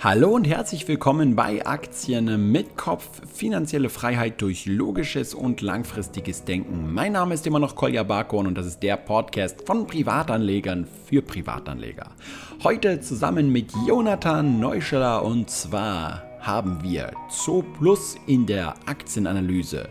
Hallo und herzlich willkommen bei Aktien mit Kopf, finanzielle Freiheit durch logisches und langfristiges Denken. Mein Name ist immer noch Kolja Barkorn und das ist der Podcast von Privatanlegern für Privatanleger. Heute zusammen mit Jonathan Neuscheller und zwar haben wir Zooplus in der Aktienanalyse.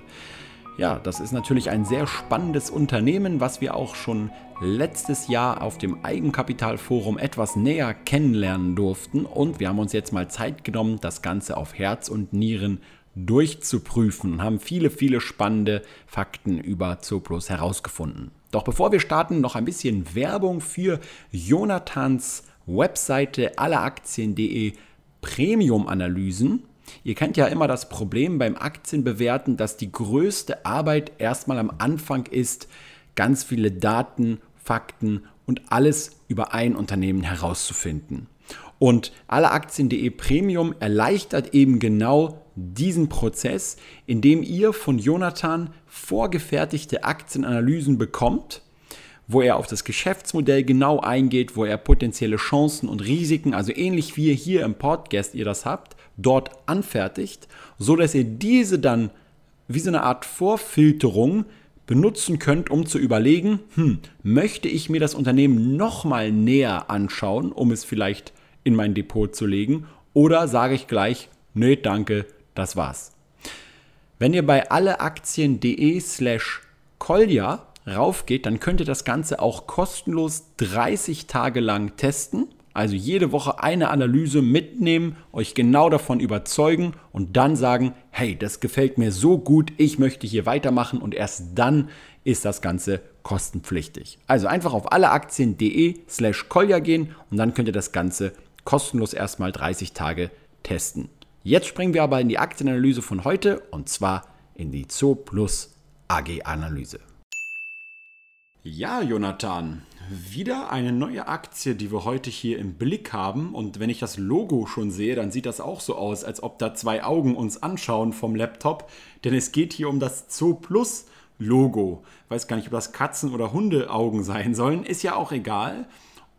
Ja, das ist natürlich ein sehr spannendes Unternehmen, was wir auch schon letztes Jahr auf dem Eigenkapitalforum etwas näher kennenlernen durften und wir haben uns jetzt mal Zeit genommen, das Ganze auf Herz und Nieren durchzuprüfen und haben viele, viele spannende Fakten über Zooplus herausgefunden. Doch bevor wir starten, noch ein bisschen Werbung für Jonathans Webseite alleraktien.de Premium-Analysen. Ihr kennt ja immer das Problem beim Aktienbewerten, dass die größte Arbeit erstmal am Anfang ist, ganz viele Daten, Fakten und alles über ein Unternehmen herauszufinden. Und alleaktien.de Premium erleichtert eben genau diesen Prozess, indem ihr von Jonathan vorgefertigte Aktienanalysen bekommt, wo er auf das Geschäftsmodell genau eingeht, wo er potenzielle Chancen und Risiken, also ähnlich wie hier im Podcast ihr das habt, dort anfertigt, so dass ihr diese dann wie so eine Art Vorfilterung benutzen könnt, um zu überlegen, hm, möchte ich mir das Unternehmen nochmal näher anschauen, um es vielleicht in mein Depot zu legen, oder sage ich gleich, nee, danke, das war's. Wenn ihr bei alleaktien.de slash Kolja raufgeht, dann könnt ihr das Ganze auch kostenlos 30 Tage lang testen. Also jede Woche eine Analyse mitnehmen, euch genau davon überzeugen und dann sagen, hey, das gefällt mir so gut, ich möchte hier weitermachen und erst dann ist das Ganze kostenpflichtig. Also einfach auf alleaktien.de slash kolja gehen und dann könnt ihr das Ganze kostenlos erstmal 30 Tage testen. Jetzt springen wir aber in die Aktienanalyse von heute und zwar in die Zoo Plus AG Analyse. Ja, Jonathan, wieder eine neue Aktie, die wir heute hier im Blick haben. Und wenn ich das Logo schon sehe, dann sieht das auch so aus, als ob da zwei Augen uns anschauen vom Laptop. Denn es geht hier um das Zoo Plus Logo. Weiß gar nicht, ob das Katzen- oder Hundeaugen sein sollen. Ist ja auch egal.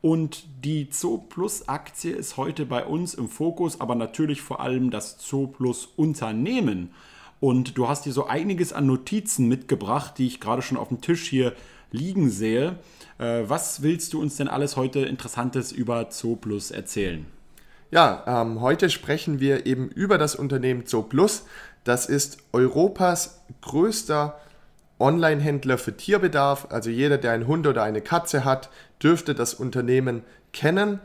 Und die Zoo Plus Aktie ist heute bei uns im Fokus, aber natürlich vor allem das Zoo Plus Unternehmen. Und du hast hier so einiges an Notizen mitgebracht, die ich gerade schon auf dem Tisch hier liegen sehe. Äh, was willst du uns denn alles heute Interessantes über Zooplus erzählen? Ja, ähm, heute sprechen wir eben über das Unternehmen Zooplus. Das ist Europas größter Online-Händler für Tierbedarf. Also jeder, der einen Hund oder eine Katze hat, dürfte das Unternehmen kennen.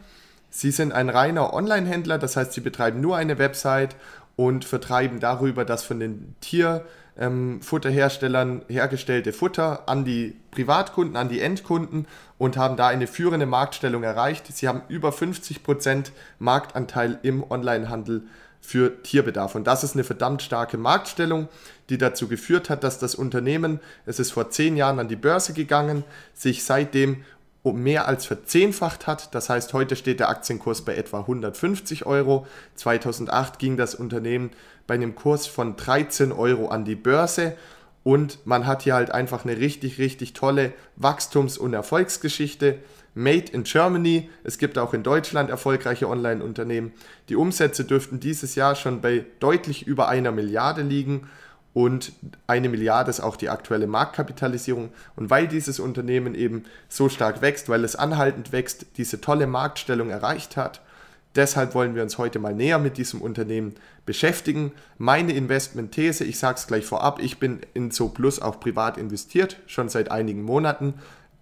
Sie sind ein reiner Online-Händler, das heißt, sie betreiben nur eine Website und vertreiben darüber das von den Tier ähm, Futterherstellern hergestellte Futter an die Privatkunden, an die Endkunden und haben da eine führende Marktstellung erreicht. Sie haben über 50% Marktanteil im Onlinehandel für Tierbedarf. Und das ist eine verdammt starke Marktstellung, die dazu geführt hat, dass das Unternehmen, es ist vor zehn Jahren an die Börse gegangen, sich seitdem mehr als verzehnfacht hat. Das heißt, heute steht der Aktienkurs bei etwa 150 Euro. 2008 ging das Unternehmen bei einem Kurs von 13 Euro an die Börse. Und man hat hier halt einfach eine richtig, richtig tolle Wachstums- und Erfolgsgeschichte. Made in Germany. Es gibt auch in Deutschland erfolgreiche Online-Unternehmen. Die Umsätze dürften dieses Jahr schon bei deutlich über einer Milliarde liegen und eine Milliarde ist auch die aktuelle Marktkapitalisierung. Und weil dieses Unternehmen eben so stark wächst, weil es anhaltend wächst, diese tolle Marktstellung erreicht hat, deshalb wollen wir uns heute mal näher mit diesem Unternehmen beschäftigen. Meine Investmentthese, ich sage es gleich vorab, ich bin in ZooPlus auch privat investiert, schon seit einigen Monaten.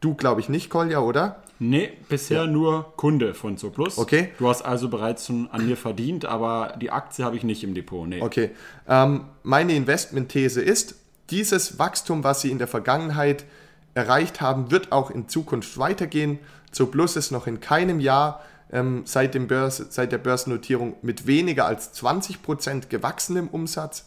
Du glaube ich nicht, Kolja, oder? Nee, bisher ja. nur Kunde von Zooplus. Okay. Du hast also bereits schon an mir verdient, aber die Aktie habe ich nicht im Depot. Nee. Okay. Ähm, meine Investmentthese ist, dieses Wachstum, was sie in der Vergangenheit erreicht haben, wird auch in Zukunft weitergehen. Zooplus ist noch in keinem Jahr ähm, seit, Börse, seit der Börsennotierung mit weniger als 20% gewachsen im Umsatz.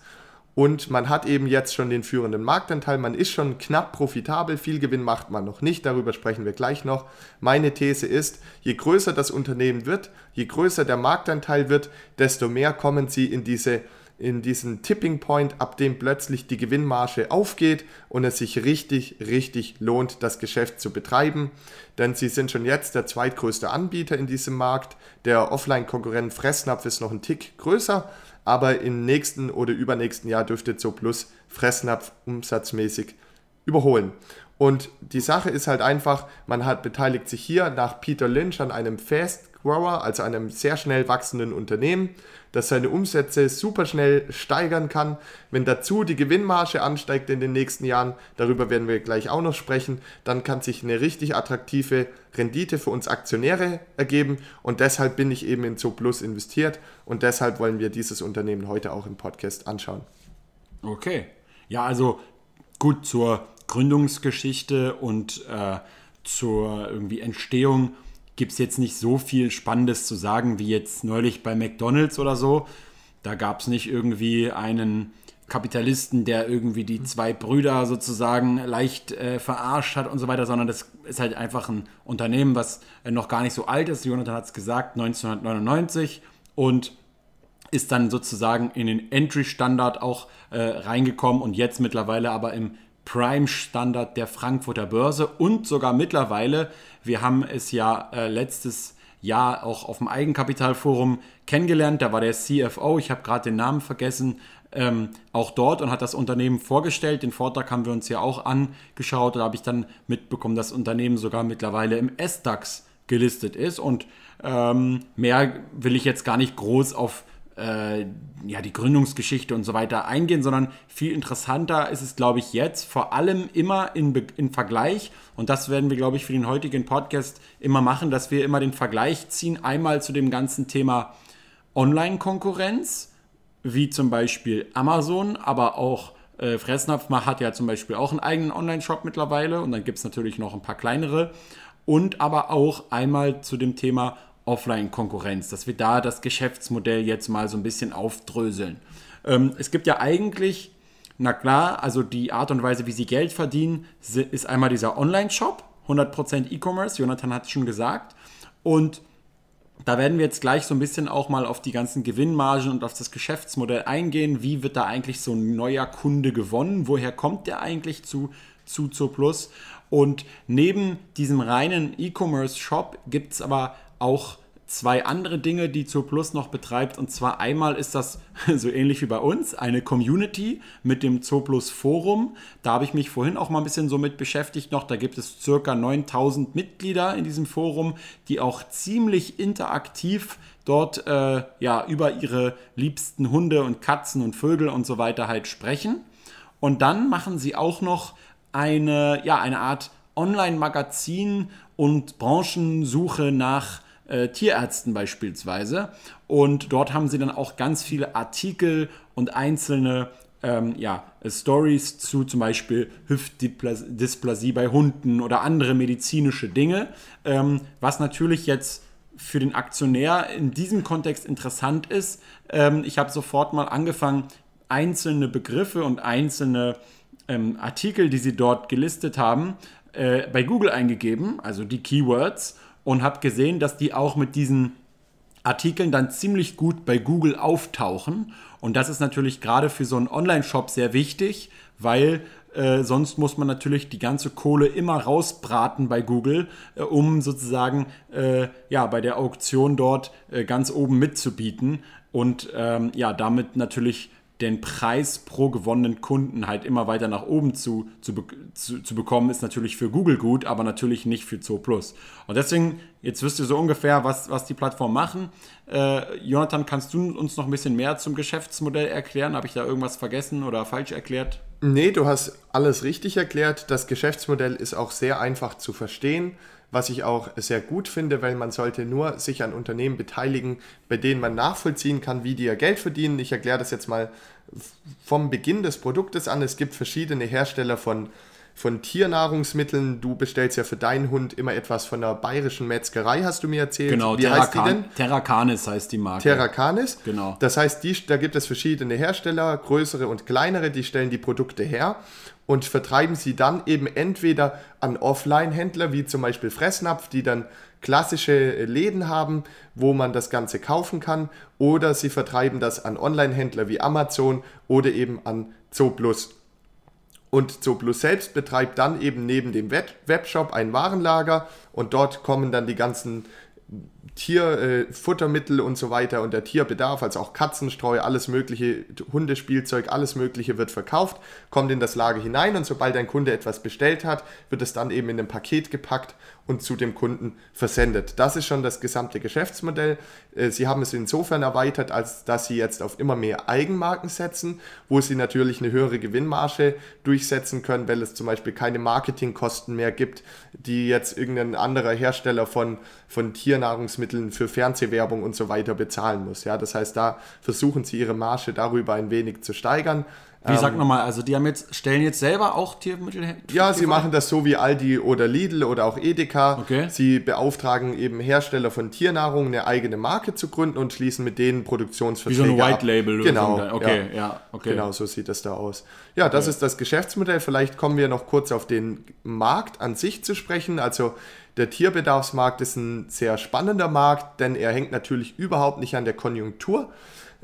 Und man hat eben jetzt schon den führenden Marktanteil, man ist schon knapp profitabel, viel Gewinn macht man noch nicht, darüber sprechen wir gleich noch. Meine These ist, je größer das Unternehmen wird, je größer der Marktanteil wird, desto mehr kommen sie in diese in diesen Tipping Point, ab dem plötzlich die Gewinnmarge aufgeht und es sich richtig, richtig lohnt, das Geschäft zu betreiben. Denn sie sind schon jetzt der zweitgrößte Anbieter in diesem Markt. Der Offline-Konkurrent Fressnapf ist noch ein Tick größer, aber im nächsten oder übernächsten Jahr dürfte Zooplus Fressnapf umsatzmäßig überholen. Und die Sache ist halt einfach, man hat beteiligt sich hier nach Peter Lynch an einem Fast Grower, also einem sehr schnell wachsenden Unternehmen, das seine Umsätze super schnell steigern kann. Wenn dazu die Gewinnmarge ansteigt in den nächsten Jahren, darüber werden wir gleich auch noch sprechen, dann kann sich eine richtig attraktive Rendite für uns Aktionäre ergeben und deshalb bin ich eben in Zooplus investiert und deshalb wollen wir dieses Unternehmen heute auch im Podcast anschauen. Okay. Ja, also gut zur Gründungsgeschichte und äh, zur irgendwie Entstehung gibt es jetzt nicht so viel Spannendes zu sagen wie jetzt neulich bei McDonald's oder so. Da gab es nicht irgendwie einen Kapitalisten, der irgendwie die zwei Brüder sozusagen leicht äh, verarscht hat und so weiter, sondern das ist halt einfach ein Unternehmen, was äh, noch gar nicht so alt ist. Jonathan hat es gesagt, 1999 und ist dann sozusagen in den Entry-Standard auch äh, reingekommen und jetzt mittlerweile aber im Prime-Standard der Frankfurter Börse und sogar mittlerweile, wir haben es ja äh, letztes Jahr auch auf dem Eigenkapitalforum kennengelernt, da war der CFO, ich habe gerade den Namen vergessen, ähm, auch dort und hat das Unternehmen vorgestellt. Den Vortrag haben wir uns ja auch angeschaut. Da habe ich dann mitbekommen, dass das Unternehmen sogar mittlerweile im S-DAX gelistet ist. Und ähm, mehr will ich jetzt gar nicht groß auf äh, ja, die Gründungsgeschichte und so weiter eingehen, sondern viel interessanter ist es, glaube ich, jetzt vor allem immer in, in Vergleich, und das werden wir, glaube ich, für den heutigen Podcast immer machen, dass wir immer den Vergleich ziehen, einmal zu dem ganzen Thema Online-Konkurrenz, wie zum Beispiel Amazon, aber auch äh, Fressnapf hat ja zum Beispiel auch einen eigenen Online-Shop mittlerweile und dann gibt es natürlich noch ein paar kleinere. Und aber auch einmal zu dem Thema Offline-Konkurrenz, dass wir da das Geschäftsmodell jetzt mal so ein bisschen aufdröseln. Ähm, es gibt ja eigentlich, na klar, also die Art und Weise, wie sie Geld verdienen, ist einmal dieser Online-Shop, 100% E-Commerce, Jonathan hat es schon gesagt. Und da werden wir jetzt gleich so ein bisschen auch mal auf die ganzen Gewinnmargen und auf das Geschäftsmodell eingehen. Wie wird da eigentlich so ein neuer Kunde gewonnen? Woher kommt der eigentlich zu, zu Zooplus? Und neben diesem reinen E-Commerce-Shop gibt es aber auch zwei andere Dinge, die Zooplus noch betreibt. Und zwar einmal ist das so ähnlich wie bei uns eine Community mit dem Zooplus Forum. Da habe ich mich vorhin auch mal ein bisschen so mit beschäftigt noch. Da gibt es circa 9000 Mitglieder in diesem Forum, die auch ziemlich interaktiv dort äh, ja über ihre liebsten Hunde und Katzen und Vögel und so weiter halt sprechen. Und dann machen sie auch noch eine ja eine Art Online-Magazin und Branchensuche nach äh, Tierärzten beispielsweise. Und dort haben sie dann auch ganz viele Artikel und einzelne ähm, ja, Stories zu zum Beispiel Hüftdysplasie bei Hunden oder andere medizinische Dinge, ähm, was natürlich jetzt für den Aktionär in diesem Kontext interessant ist. Ähm, ich habe sofort mal angefangen, einzelne Begriffe und einzelne ähm, Artikel, die sie dort gelistet haben, äh, bei Google eingegeben, also die Keywords, und habe gesehen, dass die auch mit diesen Artikeln dann ziemlich gut bei Google auftauchen. Und das ist natürlich gerade für so einen Online-Shop sehr wichtig, weil äh, sonst muss man natürlich die ganze Kohle immer rausbraten bei Google, äh, um sozusagen äh, ja bei der Auktion dort äh, ganz oben mitzubieten und ähm, ja damit natürlich den Preis pro gewonnenen Kunden halt immer weiter nach oben zu, zu, zu, zu, bekommen, ist natürlich für Google gut, aber natürlich nicht für Zoo Plus. Und deswegen, jetzt wisst ihr so ungefähr, was, was die Plattform machen. Äh, Jonathan, kannst du uns noch ein bisschen mehr zum Geschäftsmodell erklären? Habe ich da irgendwas vergessen oder falsch erklärt? Nee, du hast alles richtig erklärt. Das Geschäftsmodell ist auch sehr einfach zu verstehen was ich auch sehr gut finde, weil man sollte nur sich an Unternehmen beteiligen, bei denen man nachvollziehen kann, wie die ihr Geld verdienen. Ich erkläre das jetzt mal vom Beginn des Produktes an. Es gibt verschiedene Hersteller von von Tiernahrungsmitteln. Du bestellst ja für deinen Hund immer etwas von der bayerischen Metzgerei, hast du mir erzählt. Genau, Wie Terra heißt die denn? Terra Canis heißt die Marke. Terra Canis. Genau. Das heißt, die, da gibt es verschiedene Hersteller, größere und kleinere, die stellen die Produkte her und vertreiben sie dann eben entweder an Offline-Händler, wie zum Beispiel Fressnapf, die dann klassische Läden haben, wo man das Ganze kaufen kann, oder sie vertreiben das an Online-Händler wie Amazon oder eben an Zooplus. Und Zooplus selbst betreibt dann eben neben dem Webshop ein Warenlager und dort kommen dann die ganzen Tierfuttermittel äh, und so weiter und der Tierbedarf, also auch Katzenstreu, alles mögliche, Hundespielzeug, alles mögliche wird verkauft, kommt in das Lager hinein und sobald ein Kunde etwas bestellt hat, wird es dann eben in ein Paket gepackt und zu dem Kunden versendet. Das ist schon das gesamte Geschäftsmodell. Äh, sie haben es insofern erweitert, als dass Sie jetzt auf immer mehr Eigenmarken setzen, wo Sie natürlich eine höhere Gewinnmarge durchsetzen können, weil es zum Beispiel keine Marketingkosten mehr gibt, die jetzt irgendein anderer Hersteller von, von Tiernahrungsmitteln für Fernsehwerbung und so weiter bezahlen muss. Ja, das heißt, da versuchen Sie Ihre Marge darüber ein wenig zu steigern. Wie sag ähm, nochmal, also die haben jetzt, stellen jetzt selber auch Tiermittel her? Ja, sie machen das so wie Aldi oder Lidl oder auch Edeka. Okay. Sie beauftragen eben Hersteller von Tiernahrung, eine eigene Marke zu gründen und schließen mit denen Produktionsverträge Wie so ein White Label oder Genau, so. okay, ja. ja. okay. Genau, so sieht das da aus. Ja, das okay. ist das Geschäftsmodell. Vielleicht kommen wir noch kurz auf den Markt an sich zu sprechen. Also der Tierbedarfsmarkt ist ein sehr spannender Markt, denn er hängt natürlich überhaupt nicht an der Konjunktur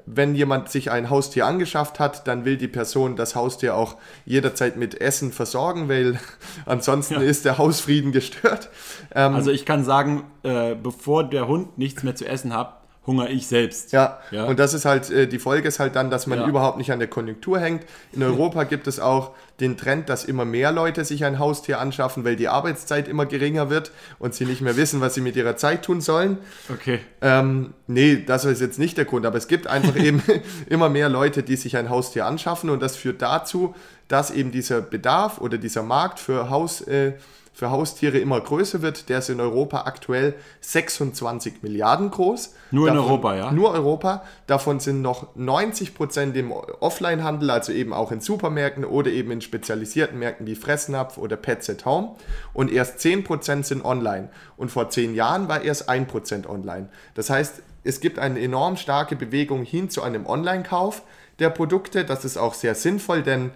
wenn jemand sich ein Haustier angeschafft hat, dann will die Person das Haustier auch jederzeit mit Essen versorgen, weil ansonsten ja. ist der Hausfrieden gestört. Ähm, also ich kann sagen, äh, bevor der Hund nichts mehr zu essen hat, hungere ich selbst. Ja, ja. und das ist halt, äh, die Folge ist halt dann, dass man ja. überhaupt nicht an der Konjunktur hängt. In Europa gibt es auch den Trend, dass immer mehr Leute sich ein Haustier anschaffen, weil die Arbeitszeit immer geringer wird und sie nicht mehr wissen, was sie mit ihrer Zeit tun sollen. Okay. Ähm, nee, das ist jetzt nicht der Grund, aber es gibt einfach eben immer mehr Leute, die sich ein Haustier anschaffen und das führt dazu, dass eben dieser Bedarf oder dieser Markt für Haus... Äh, für Haustiere immer größer wird. Der ist in Europa aktuell 26 Milliarden groß. Nur Davon, in Europa, ja? Nur Europa. Davon sind noch 90 Prozent im Offline-Handel, also eben auch in Supermärkten oder eben in spezialisierten Märkten wie Fressnapf oder Pets at Home. Und erst 10 Prozent sind online. Und vor 10 Jahren war erst 1 Prozent online. Das heißt, es gibt eine enorm starke Bewegung hin zu einem Online-Kauf der Produkte. Das ist auch sehr sinnvoll, denn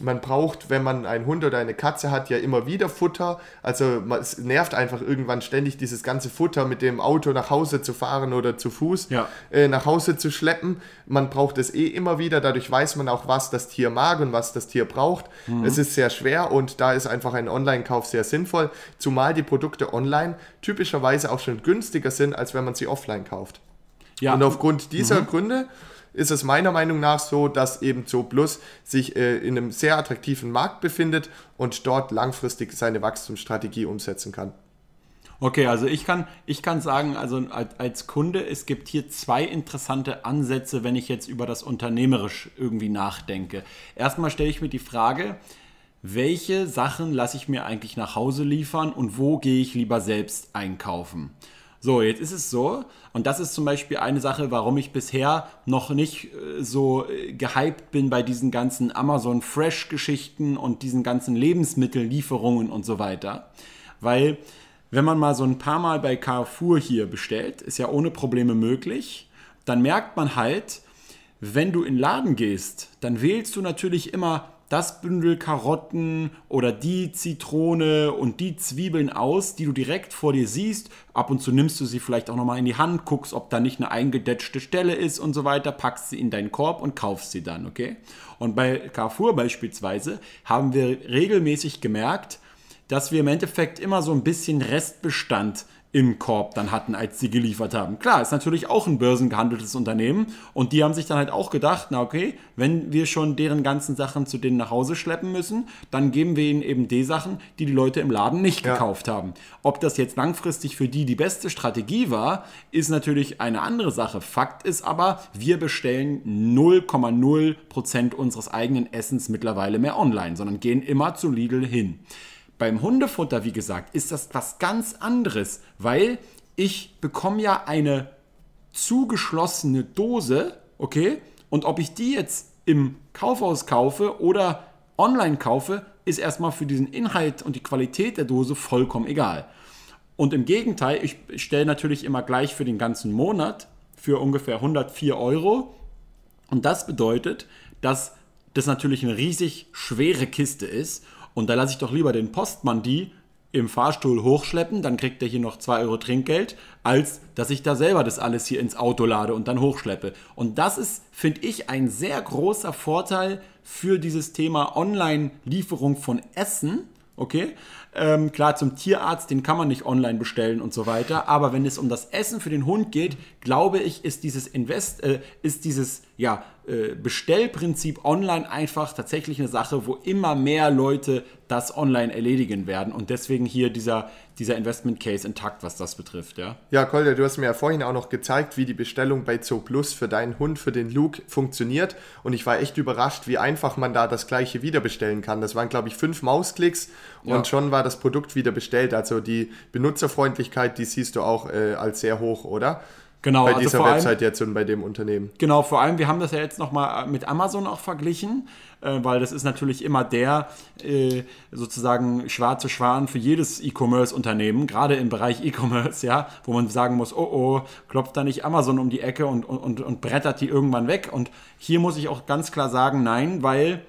man braucht, wenn man einen Hund oder eine Katze hat, ja immer wieder Futter. Also es nervt einfach irgendwann ständig dieses ganze Futter mit dem Auto nach Hause zu fahren oder zu Fuß ja. äh, nach Hause zu schleppen. Man braucht es eh immer wieder. Dadurch weiß man auch, was das Tier mag und was das Tier braucht. Mhm. Es ist sehr schwer und da ist einfach ein Online-Kauf sehr sinnvoll, zumal die Produkte online typischerweise auch schon günstiger sind, als wenn man sie offline kauft. Ja. Und aufgrund dieser mhm. Gründe ist es meiner Meinung nach so, dass eben Zooplus sich äh, in einem sehr attraktiven Markt befindet und dort langfristig seine Wachstumsstrategie umsetzen kann. Okay, also ich kann, ich kann sagen, also als Kunde, es gibt hier zwei interessante Ansätze, wenn ich jetzt über das unternehmerisch irgendwie nachdenke. Erstmal stelle ich mir die Frage, welche Sachen lasse ich mir eigentlich nach Hause liefern und wo gehe ich lieber selbst einkaufen? So, jetzt ist es so, und das ist zum Beispiel eine Sache, warum ich bisher noch nicht äh, so äh, gehypt bin bei diesen ganzen Amazon Fresh-Geschichten und diesen ganzen Lebensmittellieferungen und so weiter. Weil, wenn man mal so ein paar Mal bei Carrefour hier bestellt, ist ja ohne Probleme möglich, dann merkt man halt, wenn du in den Laden gehst, dann wählst du natürlich immer das Bündel Karotten oder die Zitrone und die Zwiebeln aus, die du direkt vor dir siehst. Ab und zu nimmst du sie vielleicht auch nochmal in die Hand, guckst, ob da nicht eine eingedetschte Stelle ist und so weiter, packst sie in deinen Korb und kaufst sie dann, okay? Und bei Carrefour beispielsweise haben wir regelmäßig gemerkt, dass wir im Endeffekt immer so ein bisschen Restbestand im Korb dann hatten, als sie geliefert haben. Klar, ist natürlich auch ein börsengehandeltes Unternehmen und die haben sich dann halt auch gedacht, na okay, wenn wir schon deren ganzen Sachen zu denen nach Hause schleppen müssen, dann geben wir ihnen eben die Sachen, die die Leute im Laden nicht ja. gekauft haben. Ob das jetzt langfristig für die die beste Strategie war, ist natürlich eine andere Sache. Fakt ist aber, wir bestellen 0,0% unseres eigenen Essens mittlerweile mehr online, sondern gehen immer zu Lidl hin. Beim Hundefutter, wie gesagt, ist das was ganz anderes, weil ich bekomme ja eine zugeschlossene Dose, okay? Und ob ich die jetzt im Kaufhaus kaufe oder online kaufe, ist erstmal für diesen Inhalt und die Qualität der Dose vollkommen egal. Und im Gegenteil, ich stelle natürlich immer gleich für den ganzen Monat für ungefähr 104 Euro. Und das bedeutet, dass das natürlich eine riesig schwere Kiste ist und da lasse ich doch lieber den Postmann die im Fahrstuhl hochschleppen, dann kriegt er hier noch 2 Euro Trinkgeld, als dass ich da selber das alles hier ins Auto lade und dann hochschleppe. Und das ist, finde ich, ein sehr großer Vorteil für dieses Thema Online-Lieferung von Essen. Okay, ähm, klar, zum Tierarzt, den kann man nicht online bestellen und so weiter. Aber wenn es um das Essen für den Hund geht, glaube ich, ist dieses Invest, äh, ist dieses ja, Bestellprinzip online einfach tatsächlich eine Sache, wo immer mehr Leute das online erledigen werden. Und deswegen hier dieser, dieser Investment Case intakt, was das betrifft. Ja, ja Kolja, du hast mir ja vorhin auch noch gezeigt, wie die Bestellung bei Zoo Plus für deinen Hund, für den Luke funktioniert. Und ich war echt überrascht, wie einfach man da das gleiche wieder bestellen kann. Das waren, glaube ich, fünf Mausklicks und ja. schon war das Produkt wieder bestellt. Also die Benutzerfreundlichkeit, die siehst du auch äh, als sehr hoch, oder? Genau, bei also dieser Website allem, jetzt und bei dem Unternehmen. Genau, vor allem, wir haben das ja jetzt nochmal mit Amazon auch verglichen, äh, weil das ist natürlich immer der äh, sozusagen schwarze Schwan für jedes E-Commerce-Unternehmen, gerade im Bereich E-Commerce, ja, wo man sagen muss, oh oh, klopft da nicht Amazon um die Ecke und, und, und brettert die irgendwann weg. Und hier muss ich auch ganz klar sagen, nein, weil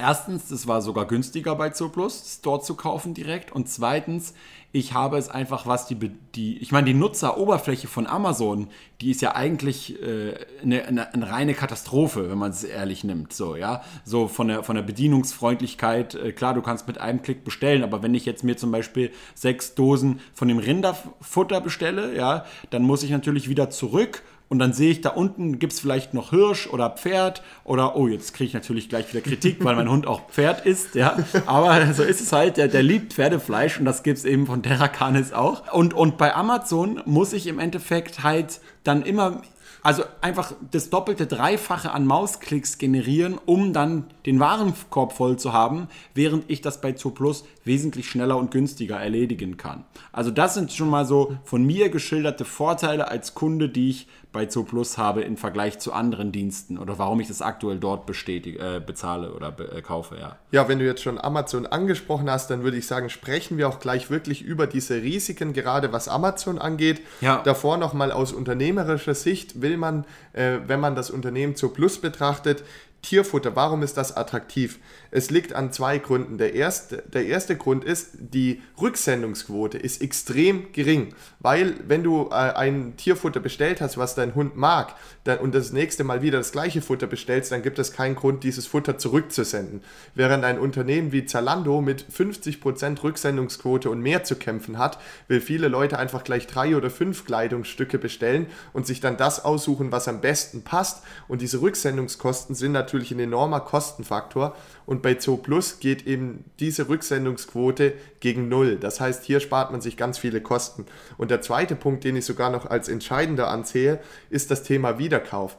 Erstens, es war sogar günstiger bei Zooplus, dort zu kaufen direkt. Und zweitens, ich habe es einfach, was die, die ich meine, die Nutzeroberfläche von Amazon, die ist ja eigentlich äh, eine, eine, eine, reine Katastrophe, wenn man es ehrlich nimmt. So, ja, so von der, von der Bedienungsfreundlichkeit, äh, klar, du kannst mit einem Klick bestellen, aber wenn ich jetzt mir zum Beispiel sechs Dosen von dem Rinderfutter bestelle, ja, dann muss ich natürlich wieder zurück und dann sehe ich da unten, gibt es vielleicht noch Hirsch oder Pferd oder, oh, jetzt kriege ich natürlich gleich wieder Kritik, weil mein Hund auch Pferd isst, ja. Aber so ist es halt, der, der liebt Pferdefleisch und das gibt es eben von Terra Canis auch. Und, und bei Amazon muss ich im Endeffekt halt dann immer also einfach das doppelte, dreifache an Mausklicks generieren, um dann den Warenkorb voll zu haben, während ich das bei Zooplus wesentlich schneller und günstiger erledigen kann. Also das sind schon mal so von mir geschilderte Vorteile als Kunde, die ich bei Zooplus habe im Vergleich zu anderen Diensten oder warum ich das aktuell dort bestätige, äh, bezahle oder be äh, kaufe. Ja. ja, wenn du jetzt schon Amazon angesprochen hast, dann würde ich sagen, sprechen wir auch gleich wirklich über diese Risiken, gerade was Amazon angeht. Ja. Davor nochmal aus unternehmerischer Sicht will man, äh, wenn man das Unternehmen Zooplus betrachtet, Tierfutter, warum ist das attraktiv? Es liegt an zwei Gründen. Der erste, der erste Grund ist, die Rücksendungsquote ist extrem gering, weil wenn du äh, ein Tierfutter bestellt hast, was dein Hund mag, dann, und das nächste Mal wieder das gleiche Futter bestellst, dann gibt es keinen Grund, dieses Futter zurückzusenden. Während ein Unternehmen wie Zalando mit 50% Rücksendungsquote und mehr zu kämpfen hat, will viele Leute einfach gleich drei oder fünf Kleidungsstücke bestellen und sich dann das aussuchen, was am besten passt. Und diese Rücksendungskosten sind natürlich ein enormer Kostenfaktor und bei Zoo Plus geht eben diese Rücksendungsquote gegen Null. Das heißt, hier spart man sich ganz viele Kosten. Und der zweite Punkt, den ich sogar noch als entscheidender ansehe, ist das Thema Wiederkauf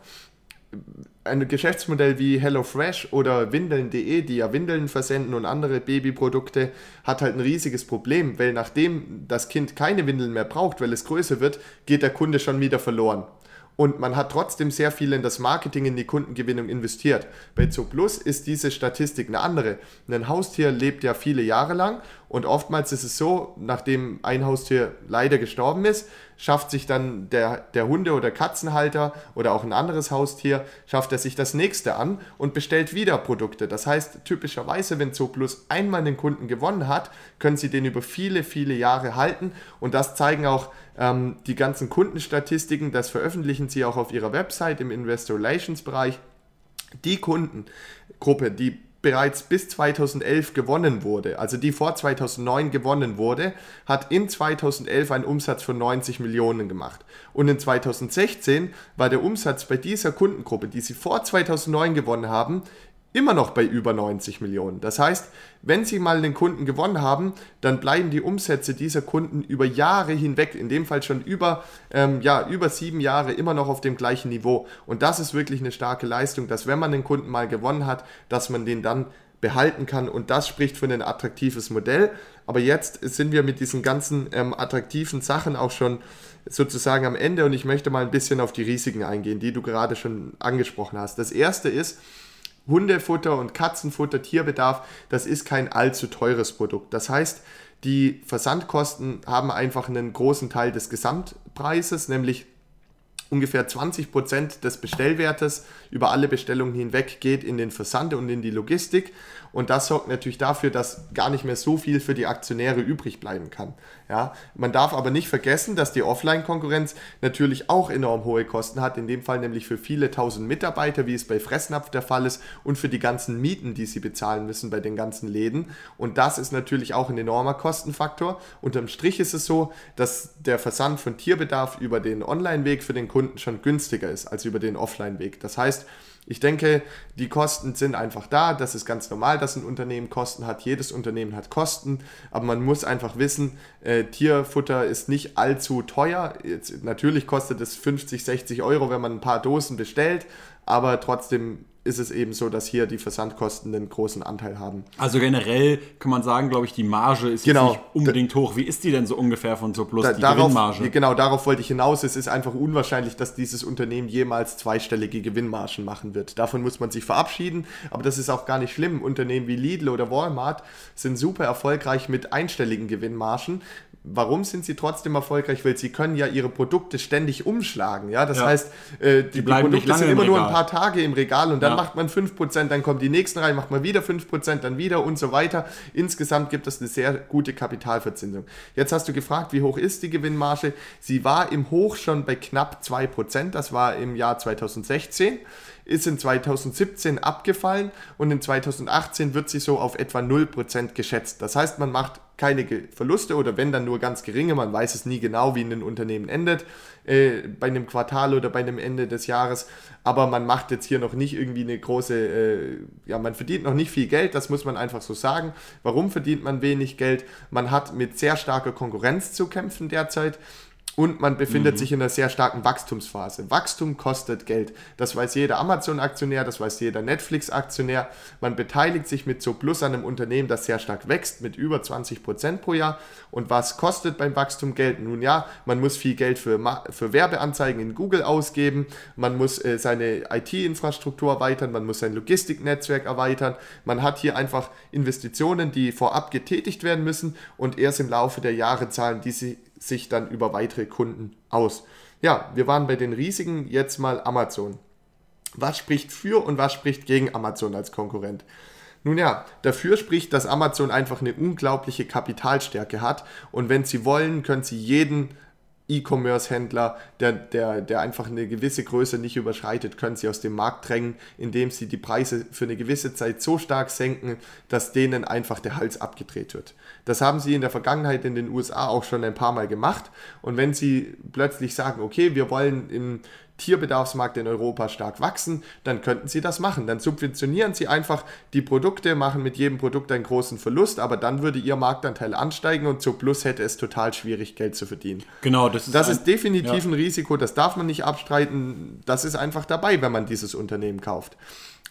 ein Geschäftsmodell wie HelloFresh oder Windeln.de, die ja Windeln versenden und andere Babyprodukte, hat halt ein riesiges Problem, weil nachdem das Kind keine Windeln mehr braucht, weil es größer wird, geht der Kunde schon wieder verloren und man hat trotzdem sehr viel in das Marketing, in die Kundengewinnung investiert. Bei Zooplus ist diese Statistik eine andere. Ein Haustier lebt ja viele Jahre lang und oftmals ist es so, nachdem ein Haustier leider gestorben ist, schafft sich dann der, der Hunde- oder Katzenhalter oder auch ein anderes Haustier, schafft er sich das nächste an und bestellt wieder Produkte. Das heißt, typischerweise, wenn Zooplus einmal einen Kunden gewonnen hat, können sie den über viele, viele Jahre halten und das zeigen auch ähm, die ganzen Kundenstatistiken, das veröffentlichen sie auch auf ihrer Website im Investor Relations Bereich. Die Kundengruppe, die bereits bis 2011 gewonnen wurde, also die vor 2009 gewonnen wurde, hat in 2011 einen Umsatz von 90 Millionen gemacht. Und in 2016 war der Umsatz bei dieser Kundengruppe, die sie vor 2009 gewonnen haben, immer noch bei über 90 Millionen. Das heißt, wenn Sie mal einen Kunden gewonnen haben, dann bleiben die Umsätze dieser Kunden über Jahre hinweg, in dem Fall schon über, ähm, ja, über sieben Jahre, immer noch auf dem gleichen Niveau. Und das ist wirklich eine starke Leistung, dass wenn man den Kunden mal gewonnen hat, dass man den dann behalten kann. Und das spricht für ein attraktives Modell. Aber jetzt sind wir mit diesen ganzen ähm, attraktiven Sachen auch schon sozusagen am Ende und ich möchte mal ein bisschen auf die Risiken eingehen, die du gerade schon angesprochen hast. Das erste ist, Hundefutter und Katzenfutter, Tierbedarf, das ist kein allzu teures Produkt. Das heißt, die Versandkosten haben einfach einen großen Teil des Gesamtpreises, nämlich ungefähr 20 Prozent des Bestellwertes über alle Bestellungen hinweg geht in den Versand und in die Logistik. Und das sorgt natürlich dafür, dass gar nicht mehr so viel für die Aktionäre übrig bleiben kann. Ja, man darf aber nicht vergessen, dass die Offline-Konkurrenz natürlich auch enorm hohe Kosten hat, in dem Fall nämlich für viele tausend Mitarbeiter, wie es bei Fressnapf der Fall ist, und für die ganzen Mieten, die sie bezahlen müssen bei den ganzen Läden. Und das ist natürlich auch ein enormer Kostenfaktor. Unterm Strich ist es so, dass der Versand von Tierbedarf über den Online-Weg für den Kunden schon günstiger ist als über den Offline-Weg. Das heißt, ich denke, die Kosten sind einfach da. Das ist ganz normal, dass ein Unternehmen Kosten hat. Jedes Unternehmen hat Kosten. Aber man muss einfach wissen, äh, Tierfutter ist nicht allzu teuer. Jetzt, natürlich kostet es 50, 60 Euro, wenn man ein paar Dosen bestellt. Aber trotzdem ist es eben so, dass hier die Versandkosten einen großen Anteil haben. Also generell kann man sagen, glaube ich, die Marge ist genau. nicht unbedingt hoch. Wie ist die denn so ungefähr von so plus da, die darauf, Gewinnmarge? Genau, darauf wollte ich hinaus. Es ist einfach unwahrscheinlich, dass dieses Unternehmen jemals zweistellige Gewinnmargen machen wird. Davon muss man sich verabschieden, aber das ist auch gar nicht schlimm. Unternehmen wie Lidl oder Walmart sind super erfolgreich mit einstelligen Gewinnmargen, Warum sind sie trotzdem erfolgreich? Weil sie können ja ihre Produkte ständig umschlagen. Ja? Das ja. heißt, äh, die, die, die, Produkte sind immer nur ein paar Tage im Regal und dann ja. macht man 5%, dann kommen die nächsten rein, macht man wieder 5%, dann wieder und so weiter. Insgesamt gibt es eine sehr gute Kapitalverzinsung. Jetzt hast du gefragt, wie hoch ist die Gewinnmarge? Sie war im Hoch schon bei knapp 2%, das war im Jahr 2016 ist in 2017 abgefallen und in 2018 wird sie so auf etwa 0% geschätzt. Das heißt, man macht keine Verluste oder wenn dann nur ganz geringe, man weiß es nie genau, wie ein Unternehmen endet, äh, bei einem Quartal oder bei einem Ende des Jahres, aber man macht jetzt hier noch nicht irgendwie eine große, äh, ja, man verdient noch nicht viel Geld, das muss man einfach so sagen. Warum verdient man wenig Geld? Man hat mit sehr starker Konkurrenz zu kämpfen derzeit und man befindet mhm. sich in einer sehr starken Wachstumsphase. Wachstum kostet Geld. Das weiß jeder Amazon-Aktionär, das weiß jeder Netflix-Aktionär. Man beteiligt sich mit so Plus an einem Unternehmen, das sehr stark wächst, mit über 20 Prozent pro Jahr. Und was kostet beim Wachstum Geld? Nun ja, man muss viel Geld für, für Werbeanzeigen in Google ausgeben, man muss äh, seine IT-Infrastruktur erweitern, man muss sein Logistiknetzwerk erweitern. Man hat hier einfach Investitionen, die vorab getätigt werden müssen und erst im Laufe der Jahre zahlen diese sich dann über weitere Kunden aus. Ja, wir waren bei den riesigen, jetzt mal Amazon. Was spricht für und was spricht gegen Amazon als Konkurrent? Nun ja, dafür spricht, dass Amazon einfach eine unglaubliche Kapitalstärke hat und wenn sie wollen, können sie jeden E-Commerce-Händler, der, der, der einfach eine gewisse Größe nicht überschreitet, können sie aus dem Markt drängen, indem sie die Preise für eine gewisse Zeit so stark senken, dass denen einfach der Hals abgedreht wird. Das haben sie in der Vergangenheit in den USA auch schon ein paar Mal gemacht. Und wenn sie plötzlich sagen, okay, wir wollen im Tierbedarfsmarkt in Europa stark wachsen, dann könnten sie das machen. Dann subventionieren sie einfach die Produkte, machen mit jedem Produkt einen großen Verlust, aber dann würde ihr Marktanteil ansteigen und zu Plus hätte es total schwierig, Geld zu verdienen. Genau, das ist, das ist definitiv ja. ein Risiko, das darf man nicht abstreiten. Das ist einfach dabei, wenn man dieses Unternehmen kauft.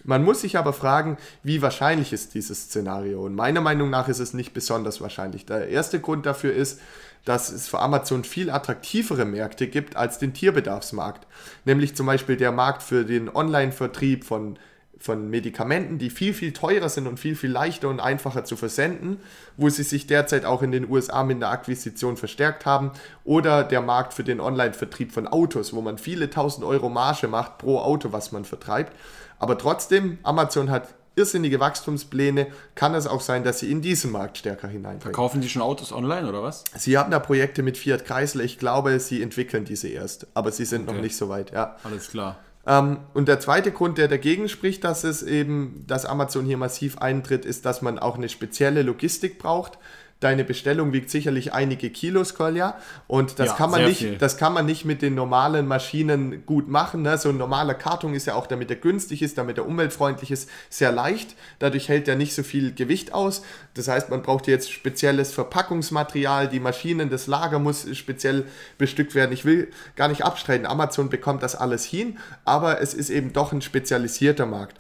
Man muss sich aber fragen, wie wahrscheinlich ist dieses Szenario? Und meiner Meinung nach ist es nicht besonders wahrscheinlich. Der erste Grund dafür ist, dass es für Amazon viel attraktivere Märkte gibt als den Tierbedarfsmarkt. Nämlich zum Beispiel der Markt für den Online-Vertrieb von, von Medikamenten, die viel, viel teurer sind und viel, viel leichter und einfacher zu versenden, wo sie sich derzeit auch in den USA mit der Akquisition verstärkt haben. Oder der Markt für den Online-Vertrieb von Autos, wo man viele tausend Euro Marge macht pro Auto, was man vertreibt. Aber trotzdem, Amazon hat irrsinnige Wachstumspläne, kann es auch sein, dass sie in diesen Markt stärker hineinbringen. Verkaufen die schon Autos online oder was? Sie haben da Projekte mit Fiat Chrysler. Ich glaube, sie entwickeln diese erst, aber sie sind okay. noch nicht so weit. Ja. Alles klar. Ähm, und der zweite Grund, der dagegen spricht, dass es eben, dass Amazon hier massiv eintritt, ist, dass man auch eine spezielle Logistik braucht. Deine Bestellung wiegt sicherlich einige Kilos, Kolja. Und das, ja, kann man nicht, das kann man nicht mit den normalen Maschinen gut machen. Ne? So ein normaler Karton ist ja auch, damit er günstig ist, damit er umweltfreundlich ist, sehr leicht. Dadurch hält er nicht so viel Gewicht aus. Das heißt, man braucht jetzt spezielles Verpackungsmaterial. Die Maschinen, das Lager muss speziell bestückt werden. Ich will gar nicht abstreiten, Amazon bekommt das alles hin, aber es ist eben doch ein spezialisierter Markt.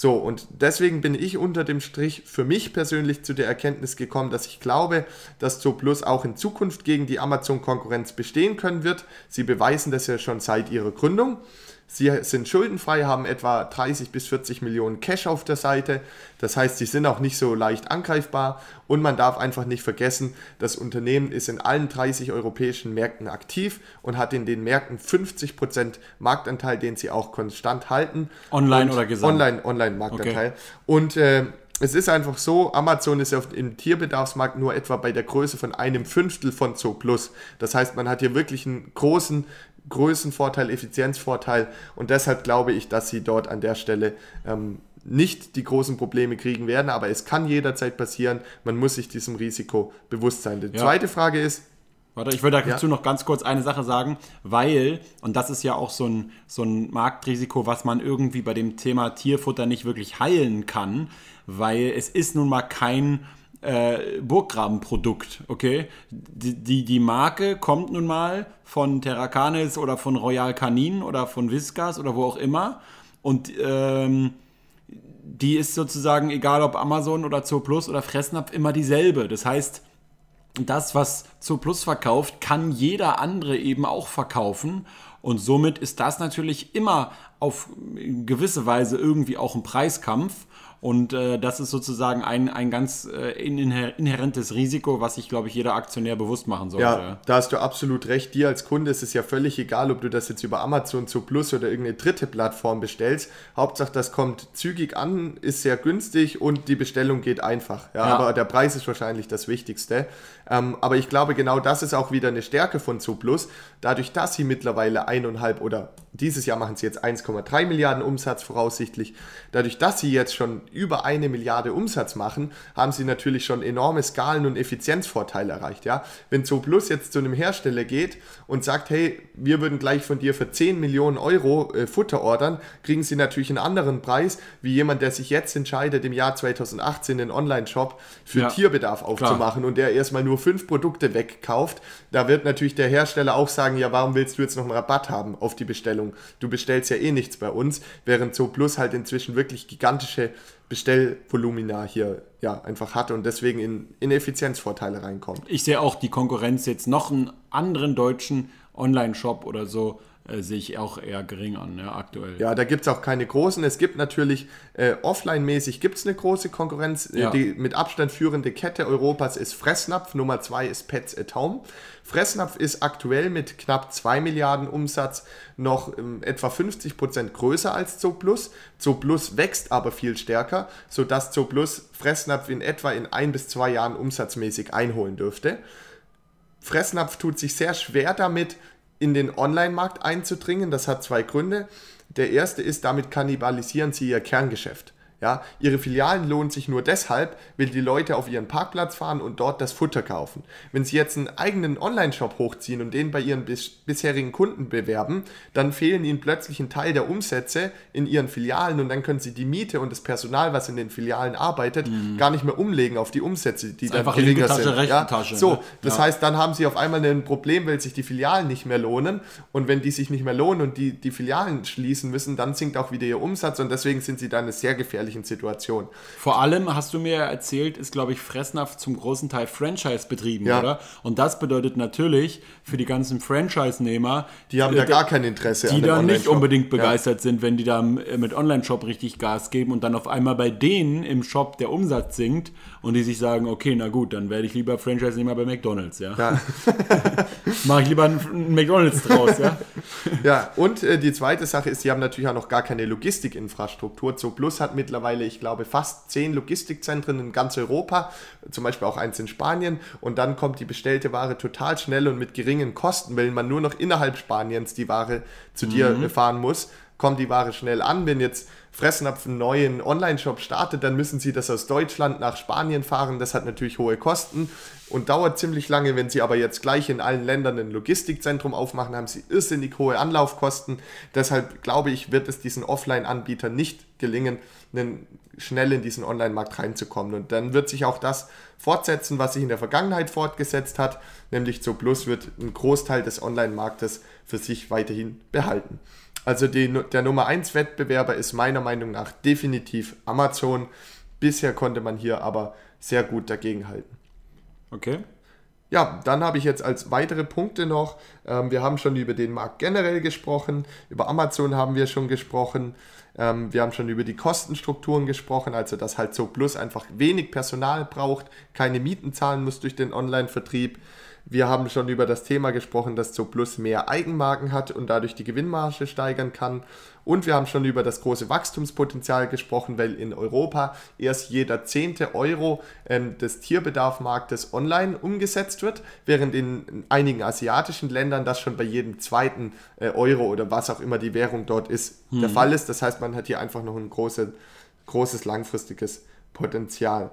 So, und deswegen bin ich unter dem Strich für mich persönlich zu der Erkenntnis gekommen, dass ich glaube, dass Zooplus auch in Zukunft gegen die Amazon-Konkurrenz bestehen können wird. Sie beweisen das ja schon seit ihrer Gründung. Sie sind schuldenfrei, haben etwa 30 bis 40 Millionen Cash auf der Seite. Das heißt, sie sind auch nicht so leicht angreifbar. Und man darf einfach nicht vergessen, das Unternehmen ist in allen 30 europäischen Märkten aktiv und hat in den Märkten 50 Prozent Marktanteil, den sie auch konstant halten. Online oder gesamt? Online, Online-Marktanteil. Okay. Und äh, es ist einfach so, Amazon ist im Tierbedarfsmarkt nur etwa bei der Größe von einem Fünftel von Zooplus. Das heißt, man hat hier wirklich einen großen Größenvorteil, Effizienzvorteil und deshalb glaube ich, dass sie dort an der Stelle ähm, nicht die großen Probleme kriegen werden, aber es kann jederzeit passieren. Man muss sich diesem Risiko bewusst sein. Die ja. zweite Frage ist, Warte, ich würde dazu ja. noch ganz kurz eine Sache sagen, weil, und das ist ja auch so ein, so ein Marktrisiko, was man irgendwie bei dem Thema Tierfutter nicht wirklich heilen kann, weil es ist nun mal kein äh, Burggrabenprodukt, okay? Die, die, die, Marke kommt nun mal von Terracanis oder von Royal Canin oder von Whiskas oder wo auch immer und ähm, die ist sozusagen, egal ob Amazon oder Zooplus oder Fressnapf, immer dieselbe. Das heißt, das, was Zooplus verkauft, kann jeder andere eben auch verkaufen. Und somit ist das natürlich immer auf gewisse Weise irgendwie auch ein Preiskampf. Und äh, das ist sozusagen ein, ein ganz äh, inhärentes Risiko, was sich, glaube ich, jeder Aktionär bewusst machen sollte. Ja, da hast du absolut recht. Dir als Kunde ist es ja völlig egal, ob du das jetzt über Amazon zu Plus oder irgendeine dritte Plattform bestellst. Hauptsache, das kommt zügig an, ist sehr günstig und die Bestellung geht einfach. Ja, ja. Aber der Preis ist wahrscheinlich das Wichtigste. Ähm, aber ich glaube, genau das ist auch wieder eine Stärke von Zooplus. Dadurch, dass sie mittlerweile eineinhalb oder dieses Jahr machen sie jetzt 1,3 Milliarden Umsatz voraussichtlich. Dadurch, dass sie jetzt schon über eine Milliarde Umsatz machen, haben sie natürlich schon enorme Skalen- und Effizienzvorteile erreicht. Ja? Wenn Zooplus jetzt zu einem Hersteller geht und sagt, hey, wir würden gleich von dir für 10 Millionen Euro äh, Futter ordern, kriegen sie natürlich einen anderen Preis, wie jemand, der sich jetzt entscheidet, im Jahr 2018 einen Online-Shop für ja, Tierbedarf aufzumachen klar. und der erstmal nur fünf Produkte wegkauft. Da wird natürlich der Hersteller auch sagen, ja, warum willst du jetzt noch einen Rabatt haben auf die Bestellung? Du bestellst ja eh nichts bei uns, während Zooplus halt inzwischen wirklich gigantische Bestellvolumina hier ja, einfach hat und deswegen in, in Effizienzvorteile reinkommt. Ich sehe auch die Konkurrenz jetzt noch einen anderen deutschen Online-Shop oder so äh, sehe ich auch eher gering an, ja, aktuell. Ja, da gibt es auch keine großen. Es gibt natürlich äh, offline-mäßig gibt es eine große Konkurrenz. Äh, ja. Die mit Abstand führende Kette Europas ist Fressnapf, Nummer zwei ist Pets at Home. Fressnapf ist aktuell mit knapp 2 Milliarden Umsatz noch ähm, etwa 50 Prozent größer als Zooplus. Zooplus wächst aber viel stärker, sodass Zooplus Fressnapf in etwa in ein bis zwei Jahren umsatzmäßig einholen dürfte. Fressnapf tut sich sehr schwer damit, in den Online-Markt einzudringen. Das hat zwei Gründe. Der erste ist, damit kannibalisieren sie ihr Kerngeschäft. Ja, ihre Filialen lohnen sich nur deshalb, weil die Leute auf ihren Parkplatz fahren und dort das Futter kaufen. Wenn sie jetzt einen eigenen Online-Shop hochziehen und den bei ihren bis bisherigen Kunden bewerben, dann fehlen ihnen plötzlich ein Teil der Umsätze in ihren Filialen und dann können sie die Miete und das Personal, was in den Filialen arbeitet, mhm. gar nicht mehr umlegen auf die Umsätze, die dann geringer Tasche, sind. Ja? Tasche, so, ne? das ja. heißt, dann haben sie auf einmal ein Problem, weil sich die Filialen nicht mehr lohnen und wenn die sich nicht mehr lohnen und die, die Filialen schließen müssen, dann sinkt auch wieder ihr Umsatz und deswegen sind sie dann eine sehr gefährliche gefährlichen Situation. Vor allem hast du mir erzählt, ist glaube ich Fressnapf zum großen Teil Franchise betrieben, ja. oder? Und das bedeutet natürlich für die ganzen Franchise-Nehmer, die haben äh, da gar kein Interesse, die da nicht unbedingt begeistert ja. sind, wenn die da mit Online-Shop richtig Gas geben und dann auf einmal bei denen im Shop der Umsatz sinkt und die sich sagen, okay, na gut, dann werde ich lieber Franchise-Nehmer bei McDonalds, ja. ja. Mache ich lieber einen McDonalds draus, ja. ja, und äh, die zweite Sache ist, sie haben natürlich auch noch gar keine Logistikinfrastruktur. Plus hat mittlerweile, ich glaube, fast zehn Logistikzentren in ganz Europa, zum Beispiel auch eins in Spanien. Und dann kommt die bestellte Ware total schnell und mit geringen Kosten, weil man nur noch innerhalb Spaniens die Ware zu mhm. dir fahren muss kommt die Ware schnell an. Wenn jetzt Fressnapf neuen Online-Shop startet, dann müssen sie das aus Deutschland nach Spanien fahren. Das hat natürlich hohe Kosten und dauert ziemlich lange. Wenn sie aber jetzt gleich in allen Ländern ein Logistikzentrum aufmachen, haben sie irrsinnig hohe Anlaufkosten. Deshalb glaube ich, wird es diesen Offline-Anbietern nicht gelingen, schnell in diesen Online-Markt reinzukommen. Und dann wird sich auch das fortsetzen, was sich in der Vergangenheit fortgesetzt hat, nämlich Zo Plus wird einen Großteil des Online-Marktes für sich weiterhin behalten. Also die, der Nummer 1 Wettbewerber ist meiner Meinung nach definitiv Amazon. Bisher konnte man hier aber sehr gut dagegenhalten. Okay. Ja, dann habe ich jetzt als weitere Punkte noch, ähm, wir haben schon über den Markt generell gesprochen, über Amazon haben wir schon gesprochen, ähm, wir haben schon über die Kostenstrukturen gesprochen, also dass halt so Plus einfach wenig Personal braucht, keine Mieten zahlen muss durch den Online-Vertrieb. Wir haben schon über das Thema gesprochen, dass Zooplus mehr Eigenmarken hat und dadurch die Gewinnmarge steigern kann. Und wir haben schon über das große Wachstumspotenzial gesprochen, weil in Europa erst jeder zehnte Euro ähm, des Tierbedarfmarktes online umgesetzt wird, während in einigen asiatischen Ländern das schon bei jedem zweiten äh, Euro oder was auch immer die Währung dort ist, hm. der Fall ist. Das heißt, man hat hier einfach noch ein große, großes langfristiges Potenzial.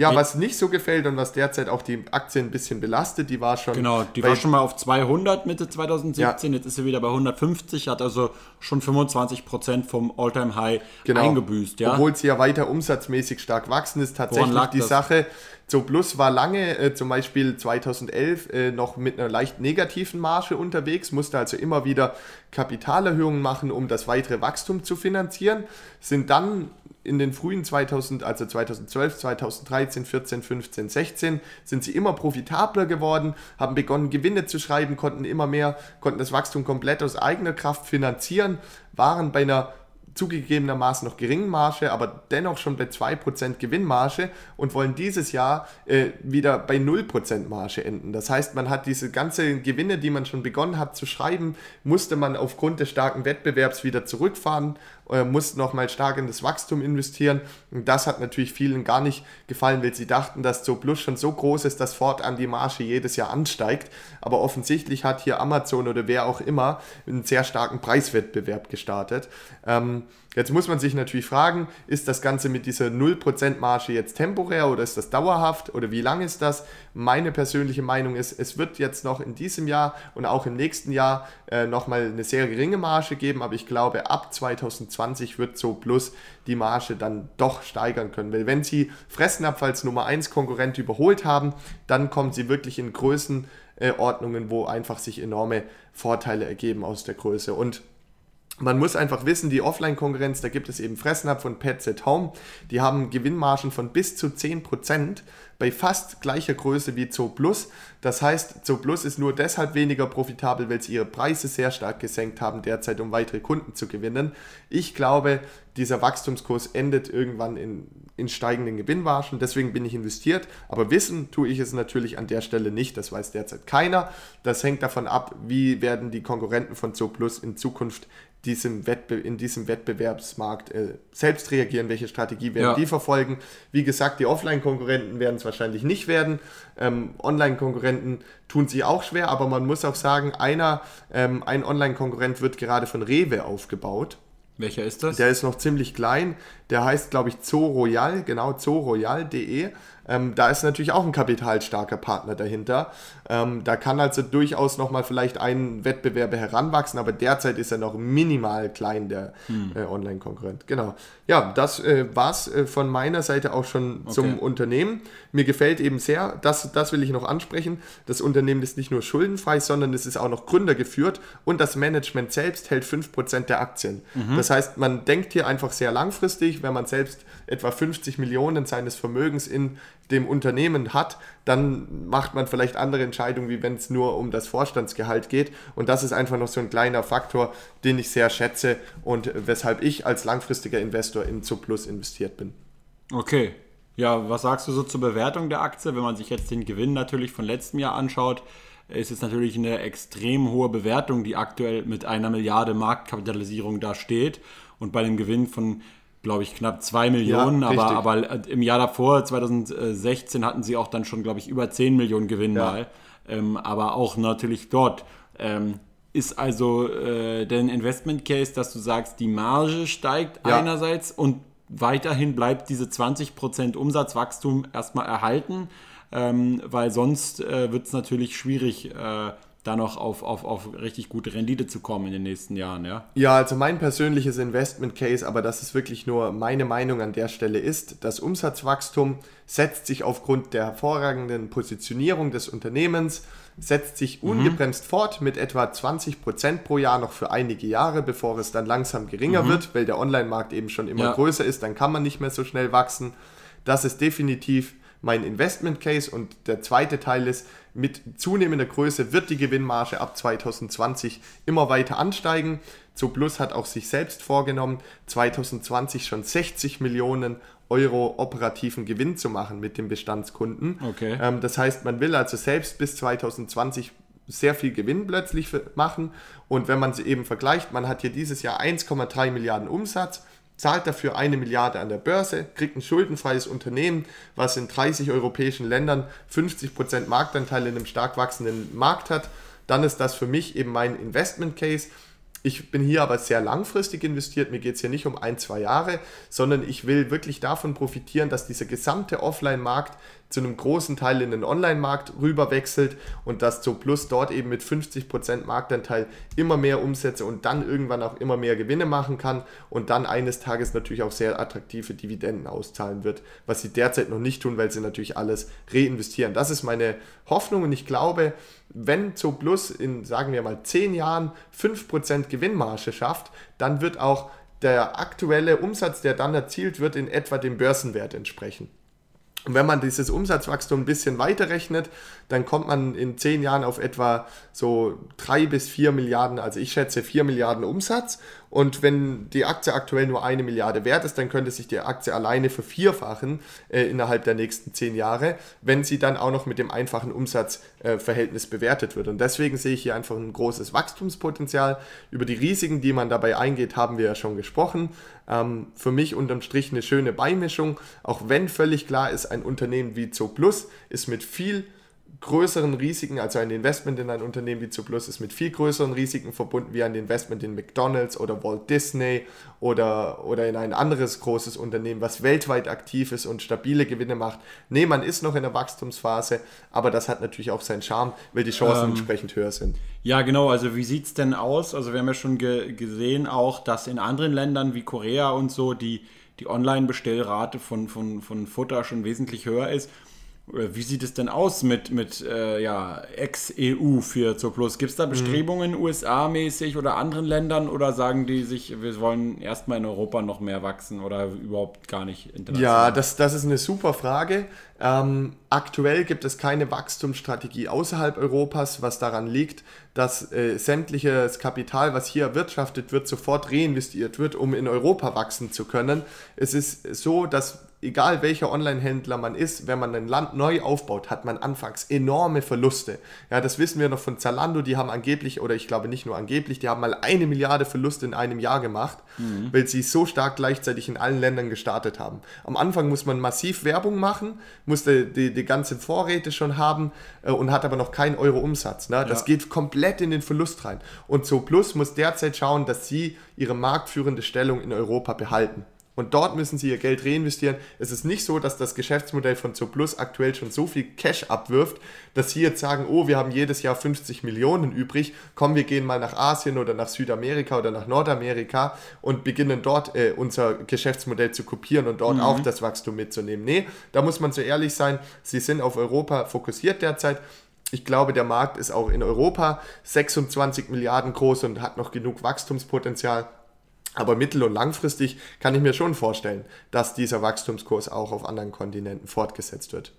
Ja, was nicht so gefällt und was derzeit auch die Aktien ein bisschen belastet, die war schon. Genau, die war schon mal auf 200 Mitte 2017, ja. jetzt ist sie wieder bei 150, hat also schon 25 Prozent vom Alltime high genau. eingebüßt. Ja? Obwohl sie ja weiter umsatzmäßig stark wachsen, ist tatsächlich die das? Sache. So Plus war lange, äh, zum Beispiel 2011, äh, noch mit einer leicht negativen Marge unterwegs, musste also immer wieder Kapitalerhöhungen machen, um das weitere Wachstum zu finanzieren, sind dann in den frühen 2000, also 2012, 2013, 14, 15, 16, sind sie immer profitabler geworden, haben begonnen Gewinne zu schreiben, konnten immer mehr, konnten das Wachstum komplett aus eigener Kraft finanzieren, waren bei einer zugegebenermaßen noch geringen Marge, aber dennoch schon bei 2% Gewinnmarge und wollen dieses Jahr äh, wieder bei 0% Marge enden. Das heißt, man hat diese ganzen Gewinne, die man schon begonnen hat zu schreiben, musste man aufgrund des starken Wettbewerbs wieder zurückfahren äh, mussten nochmal stark in das Wachstum investieren. Und das hat natürlich vielen gar nicht gefallen, weil sie dachten, dass Zo Plus schon so groß ist, dass fortan die Marge jedes Jahr ansteigt. Aber offensichtlich hat hier Amazon oder wer auch immer einen sehr starken Preiswettbewerb gestartet. Ähm, Jetzt muss man sich natürlich fragen, ist das Ganze mit dieser 0% Marge jetzt temporär oder ist das dauerhaft oder wie lang ist das? Meine persönliche Meinung ist, es wird jetzt noch in diesem Jahr und auch im nächsten Jahr äh, nochmal eine sehr geringe Marge geben, aber ich glaube, ab 2020 wird so plus die Marge dann doch steigern können. Weil wenn sie Fressnapf als Nummer 1 Konkurrent überholt haben, dann kommen sie wirklich in Größenordnungen, wo einfach sich enorme Vorteile ergeben aus der Größe. Und man muss einfach wissen, die Offline-Konkurrenz, da gibt es eben Fressnapf und Pets at Home, die haben Gewinnmargen von bis zu 10% bei fast gleicher Größe wie Zoo Plus. Das heißt, Zoo Plus ist nur deshalb weniger profitabel, weil sie ihre Preise sehr stark gesenkt haben derzeit, um weitere Kunden zu gewinnen. Ich glaube, dieser Wachstumskurs endet irgendwann in, in steigenden Gewinnmargen. Deswegen bin ich investiert. Aber wissen tue ich es natürlich an der Stelle nicht. Das weiß derzeit keiner. Das hängt davon ab, wie werden die Konkurrenten von Zoo Plus in Zukunft diesem Wettbe in diesem Wettbewerbsmarkt äh, selbst reagieren, welche Strategie werden ja. die verfolgen. Wie gesagt, die Offline-Konkurrenten werden es wahrscheinlich nicht werden. Ähm, Online-Konkurrenten tun sich auch schwer, aber man muss auch sagen, einer, ähm, ein Online-Konkurrent wird gerade von Rewe aufgebaut. Welcher ist das? Der ist noch ziemlich klein. Der heißt, glaube ich, Zoo Royal, genau, zooroyal.de. Ähm, da ist natürlich auch ein kapitalstarker Partner dahinter. Ähm, da kann also durchaus nochmal vielleicht ein Wettbewerber heranwachsen, aber derzeit ist er noch minimal klein, der hm. äh, Online-Konkurrent. Genau. Ja, das äh, war es äh, von meiner Seite auch schon okay. zum Unternehmen. Mir gefällt eben sehr, das, das will ich noch ansprechen, das Unternehmen ist nicht nur schuldenfrei, sondern es ist auch noch gründergeführt und das Management selbst hält 5% der Aktien. Mhm. Das heißt, man denkt hier einfach sehr langfristig, wenn man selbst etwa 50 Millionen seines Vermögens in dem Unternehmen hat, dann macht man vielleicht andere Entscheidungen, wie wenn es nur um das Vorstandsgehalt geht. Und das ist einfach noch so ein kleiner Faktor, den ich sehr schätze und weshalb ich als langfristiger Investor in Zuplus investiert bin. Okay. Ja, was sagst du so zur Bewertung der Aktie? Wenn man sich jetzt den Gewinn natürlich von letztem Jahr anschaut, ist es natürlich eine extrem hohe Bewertung, die aktuell mit einer Milliarde Marktkapitalisierung da steht. Und bei dem Gewinn von glaube ich, knapp 2 Millionen, ja, aber, aber äh, im Jahr davor, 2016, hatten sie auch dann schon, glaube ich, über 10 Millionen Gewinn ja. mal. Ähm, aber auch natürlich dort. Ähm, ist also äh, der Investment Case, dass du sagst, die Marge steigt ja. einerseits und weiterhin bleibt diese 20% Umsatzwachstum erstmal erhalten, ähm, weil sonst äh, wird es natürlich schwierig, äh, da noch auf, auf, auf richtig gute Rendite zu kommen in den nächsten Jahren, ja? Ja, also mein persönliches Investment Case, aber das ist wirklich nur meine Meinung an der Stelle ist, das Umsatzwachstum setzt sich aufgrund der hervorragenden Positionierung des Unternehmens, setzt sich mhm. ungebremst fort mit etwa 20% pro Jahr noch für einige Jahre, bevor es dann langsam geringer mhm. wird, weil der Online-Markt eben schon immer ja. größer ist, dann kann man nicht mehr so schnell wachsen. Das ist definitiv mein Investment Case und der zweite Teil ist, mit zunehmender Größe wird die Gewinnmarge ab 2020 immer weiter ansteigen. Zooplus hat auch sich selbst vorgenommen, 2020 schon 60 Millionen Euro operativen Gewinn zu machen mit den Bestandskunden. Okay. Ähm, das heißt, man will also selbst bis 2020 sehr viel Gewinn plötzlich machen. Und wenn man sie eben vergleicht, man hat hier dieses Jahr 1,3 Milliarden Umsatz, zahlt dafür eine Milliarde an der Börse, kriegt ein schuldenfreies Unternehmen, was in 30 europäischen Ländern 50% Marktanteil in einem stark wachsenden Markt hat, dann ist das für mich eben mein Investment Case. Ich bin hier aber sehr langfristig investiert. Mir geht es hier nicht um ein, zwei Jahre, sondern ich will wirklich davon profitieren, dass dieser gesamte Offline-Markt zu einem großen Teil in den Online-Markt rüberwechselt und dass Zooplus dort eben mit 50% Marktanteil immer mehr Umsätze und dann irgendwann auch immer mehr Gewinne machen kann und dann eines Tages natürlich auch sehr attraktive Dividenden auszahlen wird, was sie derzeit noch nicht tun, weil sie natürlich alles reinvestieren. Das ist meine Hoffnung und ich glaube, wenn Zooplus in, sagen wir mal, 10 Jahren 5% Gewinnmarge schafft, dann wird auch der aktuelle Umsatz, der dann erzielt wird, in etwa dem Börsenwert entsprechen. Und wenn man dieses Umsatzwachstum ein bisschen weiterrechnet, dann kommt man in zehn Jahren auf etwa so drei bis vier Milliarden, also ich schätze vier Milliarden Umsatz. Und wenn die Aktie aktuell nur eine Milliarde wert ist, dann könnte sich die Aktie alleine vervierfachen äh, innerhalb der nächsten zehn Jahre, wenn sie dann auch noch mit dem einfachen Umsatzverhältnis äh, bewertet wird. Und deswegen sehe ich hier einfach ein großes Wachstumspotenzial. Über die Risiken, die man dabei eingeht, haben wir ja schon gesprochen. Ähm, für mich unterm Strich eine schöne Beimischung, auch wenn völlig klar ist, ein Unternehmen wie Zooplus ist mit viel größeren Risiken, also ein Investment in ein Unternehmen wie Zooplus ist mit viel größeren Risiken verbunden wie ein Investment in McDonald's oder Walt Disney oder, oder in ein anderes großes Unternehmen, was weltweit aktiv ist und stabile Gewinne macht. Nee, man ist noch in der Wachstumsphase, aber das hat natürlich auch seinen Charme, weil die Chancen ähm, entsprechend höher sind. Ja, genau. Also wie sieht es denn aus? Also wir haben ja schon ge gesehen auch, dass in anderen Ländern wie Korea und so die, die Online-Bestellrate von, von, von Futter schon wesentlich höher ist. Wie sieht es denn aus mit, mit äh, ja, Ex-EU für Zooplus? Gibt es da mhm. Bestrebungen mhm. USA-mäßig oder anderen Ländern oder sagen die sich, wir wollen erstmal in Europa noch mehr wachsen oder überhaupt gar nicht international? Ja, das, das ist eine super Frage. Ähm, aktuell gibt es keine Wachstumsstrategie außerhalb Europas, was daran liegt, dass äh, sämtliches Kapital, was hier erwirtschaftet wird, sofort reinvestiert wird, um in Europa wachsen zu können. Es ist so, dass egal welcher Online-Händler man ist, wenn man ein Land neu aufbaut, hat man anfangs enorme Verluste. Ja, das wissen wir noch von Zalando, die haben angeblich, oder ich glaube nicht nur angeblich, die haben mal eine Milliarde Verluste in einem Jahr gemacht, mhm. weil sie so stark gleichzeitig in allen Ländern gestartet haben. Am Anfang muss man massiv Werbung machen, musste die, die ganze Vorräte schon haben äh, und hat aber noch keinen Euro Umsatz. Ne? Das ja. geht komplett in den Verlust rein. Und So Plus muss derzeit schauen, dass sie ihre marktführende Stellung in Europa behalten. Und dort müssen sie ihr Geld reinvestieren. Es ist nicht so, dass das Geschäftsmodell von Zooplus aktuell schon so viel Cash abwirft, dass sie jetzt sagen, oh, wir haben jedes Jahr 50 Millionen übrig, komm, wir gehen mal nach Asien oder nach Südamerika oder nach Nordamerika und beginnen dort äh, unser Geschäftsmodell zu kopieren und dort mhm. auch das Wachstum mitzunehmen. Nee, da muss man so ehrlich sein, sie sind auf Europa fokussiert derzeit. Ich glaube, der Markt ist auch in Europa 26 Milliarden groß und hat noch genug Wachstumspotenzial aber mittel- und langfristig kann ich mir schon vorstellen, dass dieser Wachstumskurs auch auf anderen Kontinenten fortgesetzt wird.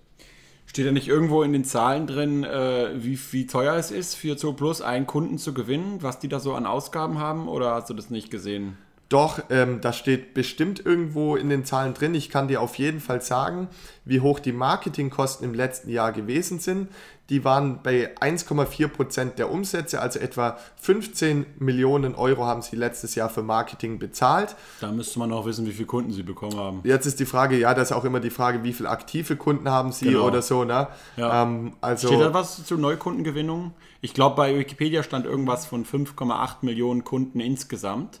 Steht da nicht irgendwo in den Zahlen drin, äh, wie, wie teuer es ist, für Zooplus einen Kunden zu gewinnen, was die da so an Ausgaben haben, oder hast du das nicht gesehen? Doch, ähm, das steht bestimmt irgendwo in den Zahlen drin. Ich kann dir auf jeden Fall sagen, wie hoch die Marketingkosten im letzten Jahr gewesen sind. Die waren bei 1,4 Prozent der Umsätze, also etwa 15 Millionen Euro haben sie letztes Jahr für Marketing bezahlt. Da müsste man auch wissen, wie viele Kunden sie bekommen haben. Jetzt ist die Frage, ja, das ist auch immer die Frage, wie viele aktive Kunden haben sie genau. oder so. Ne? Ja. Ähm, also Steht da was zu Neukundengewinnung? Ich glaube, bei Wikipedia stand irgendwas von 5,8 Millionen Kunden insgesamt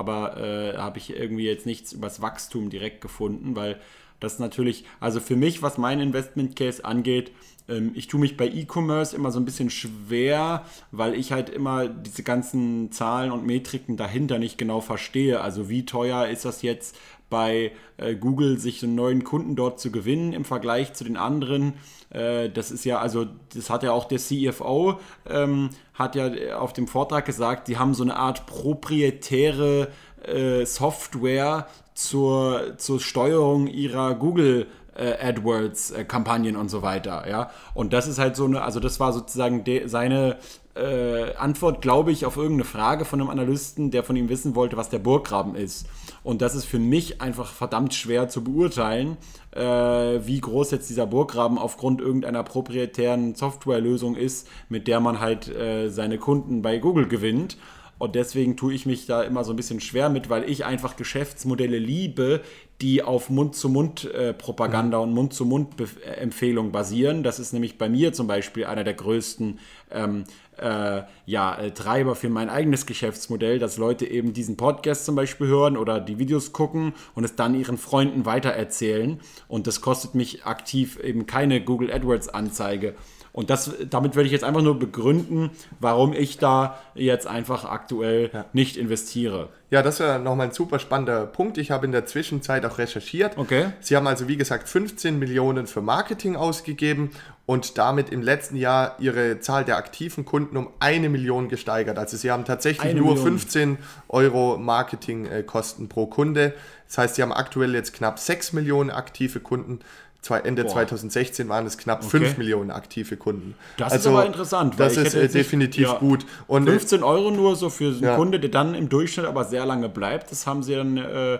aber äh, habe ich irgendwie jetzt nichts übers Wachstum direkt gefunden, weil das natürlich, also für mich, was mein Investment Case angeht, ähm, ich tue mich bei E-Commerce immer so ein bisschen schwer, weil ich halt immer diese ganzen Zahlen und Metriken dahinter nicht genau verstehe. Also wie teuer ist das jetzt bei äh, Google, sich einen neuen Kunden dort zu gewinnen im Vergleich zu den anderen? Äh, das ist ja, also das hat ja auch der CFO, ähm, hat ja auf dem Vortrag gesagt, sie haben so eine Art proprietäre äh, Software zur, zur Steuerung ihrer Google- äh, AdWords-Kampagnen äh, und so weiter, ja. Und das ist halt so eine, also das war sozusagen de, seine äh, Antwort, glaube ich, auf irgendeine Frage von einem Analysten, der von ihm wissen wollte, was der Burggraben ist. Und das ist für mich einfach verdammt schwer zu beurteilen, äh, wie groß jetzt dieser Burggraben aufgrund irgendeiner proprietären Softwarelösung ist, mit der man halt äh, seine Kunden bei Google gewinnt. Und deswegen tue ich mich da immer so ein bisschen schwer mit, weil ich einfach Geschäftsmodelle liebe, die auf Mund-zu-Mund-Propaganda mhm. und Mund-zu-Mund-Empfehlung basieren. Das ist nämlich bei mir zum Beispiel einer der größten ähm, äh, ja, äh, Treiber für mein eigenes Geschäftsmodell, dass Leute eben diesen Podcast zum Beispiel hören oder die Videos gucken und es dann ihren Freunden weitererzählen. Und das kostet mich aktiv eben keine Google AdWords-Anzeige. Und das, damit würde ich jetzt einfach nur begründen, warum ich da jetzt einfach aktuell ja. nicht investiere. Ja, das wäre nochmal ein super spannender Punkt. Ich habe in der Zwischenzeit auch recherchiert. Okay. Sie haben also, wie gesagt, 15 Millionen für Marketing ausgegeben und damit im letzten Jahr ihre Zahl der aktiven Kunden um eine Million gesteigert. Also sie haben tatsächlich eine nur Million. 15 Euro Marketingkosten pro Kunde. Das heißt, sie haben aktuell jetzt knapp 6 Millionen aktive Kunden. Ende Boah. 2016 waren es knapp okay. 5 Millionen aktive Kunden. Das also, ist aber interessant. das ist äh, definitiv ja, gut. Und 15 Euro nur so für einen ja. Kunde, der dann im Durchschnitt aber sehr lange bleibt. Das haben sie dann, äh,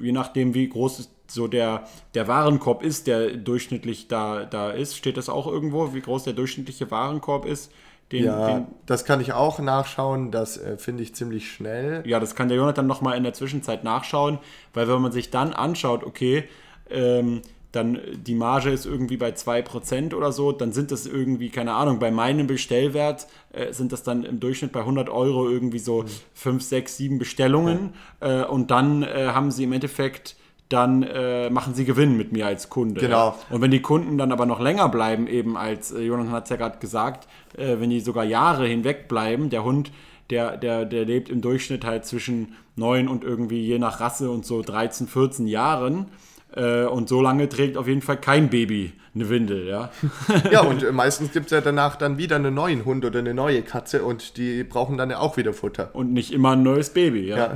je nachdem wie groß so der, der Warenkorb ist, der durchschnittlich da, da ist. Steht das auch irgendwo, wie groß der durchschnittliche Warenkorb ist? Den, ja, den, das kann ich auch nachschauen. Das äh, finde ich ziemlich schnell. Ja, das kann der Jonathan nochmal in der Zwischenzeit nachschauen, weil wenn man sich dann anschaut, okay, ähm, dann die Marge ist irgendwie bei 2% oder so, dann sind das irgendwie, keine Ahnung, bei meinem Bestellwert äh, sind das dann im Durchschnitt bei 100 Euro irgendwie so 5, 6, 7 Bestellungen äh, und dann äh, haben sie im Endeffekt dann äh, machen sie Gewinn mit mir als Kunde. Genau. Ja. Und wenn die Kunden dann aber noch länger bleiben, eben als äh, Jonathan hat es ja gerade gesagt, äh, wenn die sogar Jahre hinweg bleiben, der Hund, der, der, der lebt im Durchschnitt halt zwischen 9 und irgendwie je nach Rasse und so 13, 14 Jahren. Äh, und so lange trägt auf jeden Fall kein Baby eine Windel, ja. ja, und äh, meistens gibt es ja danach dann wieder einen neuen Hund oder eine neue Katze und die brauchen dann ja auch wieder Futter. Und nicht immer ein neues Baby, ja. Ja,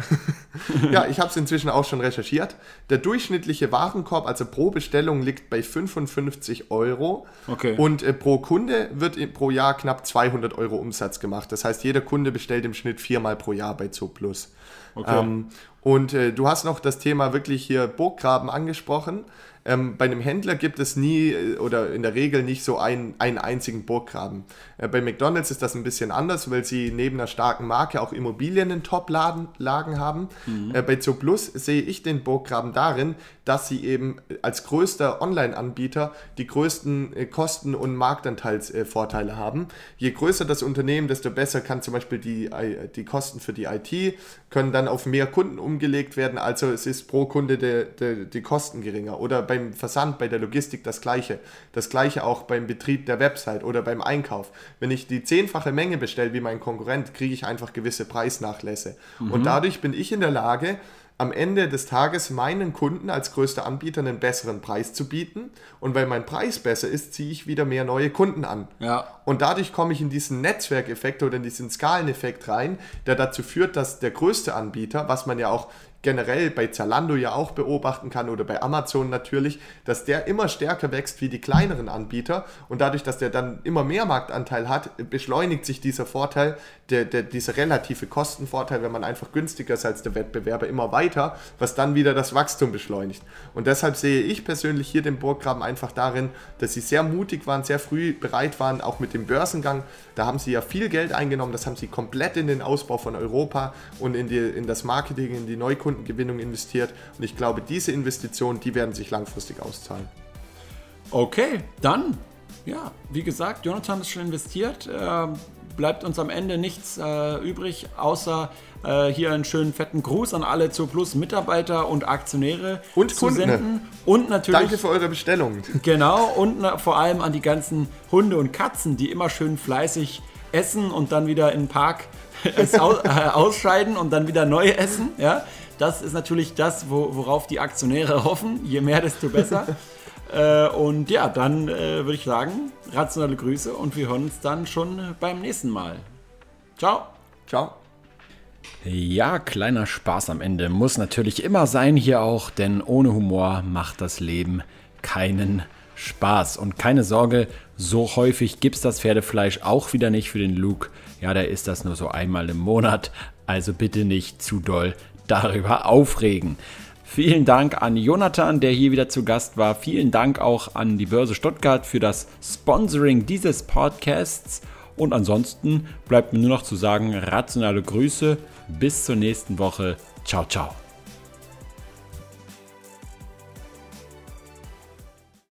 ja ich habe es inzwischen auch schon recherchiert. Der durchschnittliche Warenkorb, also pro Bestellung, liegt bei 55 Euro. Okay. Und äh, pro Kunde wird pro Jahr knapp 200 Euro Umsatz gemacht. Das heißt, jeder Kunde bestellt im Schnitt viermal pro Jahr bei Zooplus. Okay. Ähm, und äh, du hast noch das Thema wirklich hier Burggraben angesprochen. Ähm, bei einem Händler gibt es nie äh, oder in der Regel nicht so einen, einen einzigen Burggraben. Äh, bei McDonald's ist das ein bisschen anders, weil sie neben einer starken Marke auch Immobilien in Top-Lagen haben. Mhm. Äh, bei Zooplus sehe ich den Burggraben darin, dass sie eben als größter Online-Anbieter die größten äh, Kosten- und Marktanteilsvorteile haben. Je größer das Unternehmen, desto besser kann zum Beispiel die, die Kosten für die IT können dann auf mehr Kunden umgelegt werden. Also es ist pro Kunde de, de, die Kosten geringer. Oder beim Versand, bei der Logistik das gleiche. Das gleiche auch beim Betrieb der Website oder beim Einkauf. Wenn ich die zehnfache Menge bestelle wie mein Konkurrent, kriege ich einfach gewisse Preisnachlässe. Mhm. Und dadurch bin ich in der Lage, am Ende des Tages meinen Kunden als größter Anbieter einen besseren Preis zu bieten. Und weil mein Preis besser ist, ziehe ich wieder mehr neue Kunden an. Ja. Und dadurch komme ich in diesen Netzwerkeffekt oder in diesen Skaleneffekt rein, der dazu führt, dass der größte Anbieter, was man ja auch generell bei Zalando ja auch beobachten kann oder bei Amazon natürlich, dass der immer stärker wächst wie die kleineren Anbieter und dadurch, dass der dann immer mehr Marktanteil hat, beschleunigt sich dieser Vorteil, der, der, dieser relative Kostenvorteil, wenn man einfach günstiger ist als der Wettbewerber, immer weiter, was dann wieder das Wachstum beschleunigt. Und deshalb sehe ich persönlich hier den Burggraben einfach darin, dass sie sehr mutig waren, sehr früh bereit waren, auch mit dem Börsengang. Da haben sie ja viel Geld eingenommen, das haben sie komplett in den Ausbau von Europa und in, die, in das Marketing, in die Neukunden Kundengewinnung investiert. Und ich glaube, diese Investitionen, die werden sich langfristig auszahlen. Okay, dann, ja, wie gesagt, Jonathan ist schon investiert. Äh, bleibt uns am Ende nichts äh, übrig, außer äh, hier einen schönen fetten Gruß an alle zu Plus Mitarbeiter und Aktionäre und zu Kunden. senden. Und natürlich. Danke für eure Bestellung. Genau, und na, vor allem an die ganzen Hunde und Katzen, die immer schön fleißig essen und dann wieder in den Park äh, ausscheiden und dann wieder neu essen. Ja? Das ist natürlich das, wo, worauf die Aktionäre hoffen. Je mehr, desto besser. äh, und ja, dann äh, würde ich sagen, rationale Grüße und wir hören uns dann schon beim nächsten Mal. Ciao. Ciao. Ja, kleiner Spaß am Ende muss natürlich immer sein hier auch, denn ohne Humor macht das Leben keinen Spaß. Und keine Sorge, so häufig gibt es das Pferdefleisch auch wieder nicht für den Luke. Ja, der ist das nur so einmal im Monat. Also bitte nicht zu doll darüber aufregen. Vielen Dank an Jonathan, der hier wieder zu Gast war. Vielen Dank auch an die Börse Stuttgart für das Sponsoring dieses Podcasts. Und ansonsten bleibt mir nur noch zu sagen, rationale Grüße. Bis zur nächsten Woche. Ciao, ciao.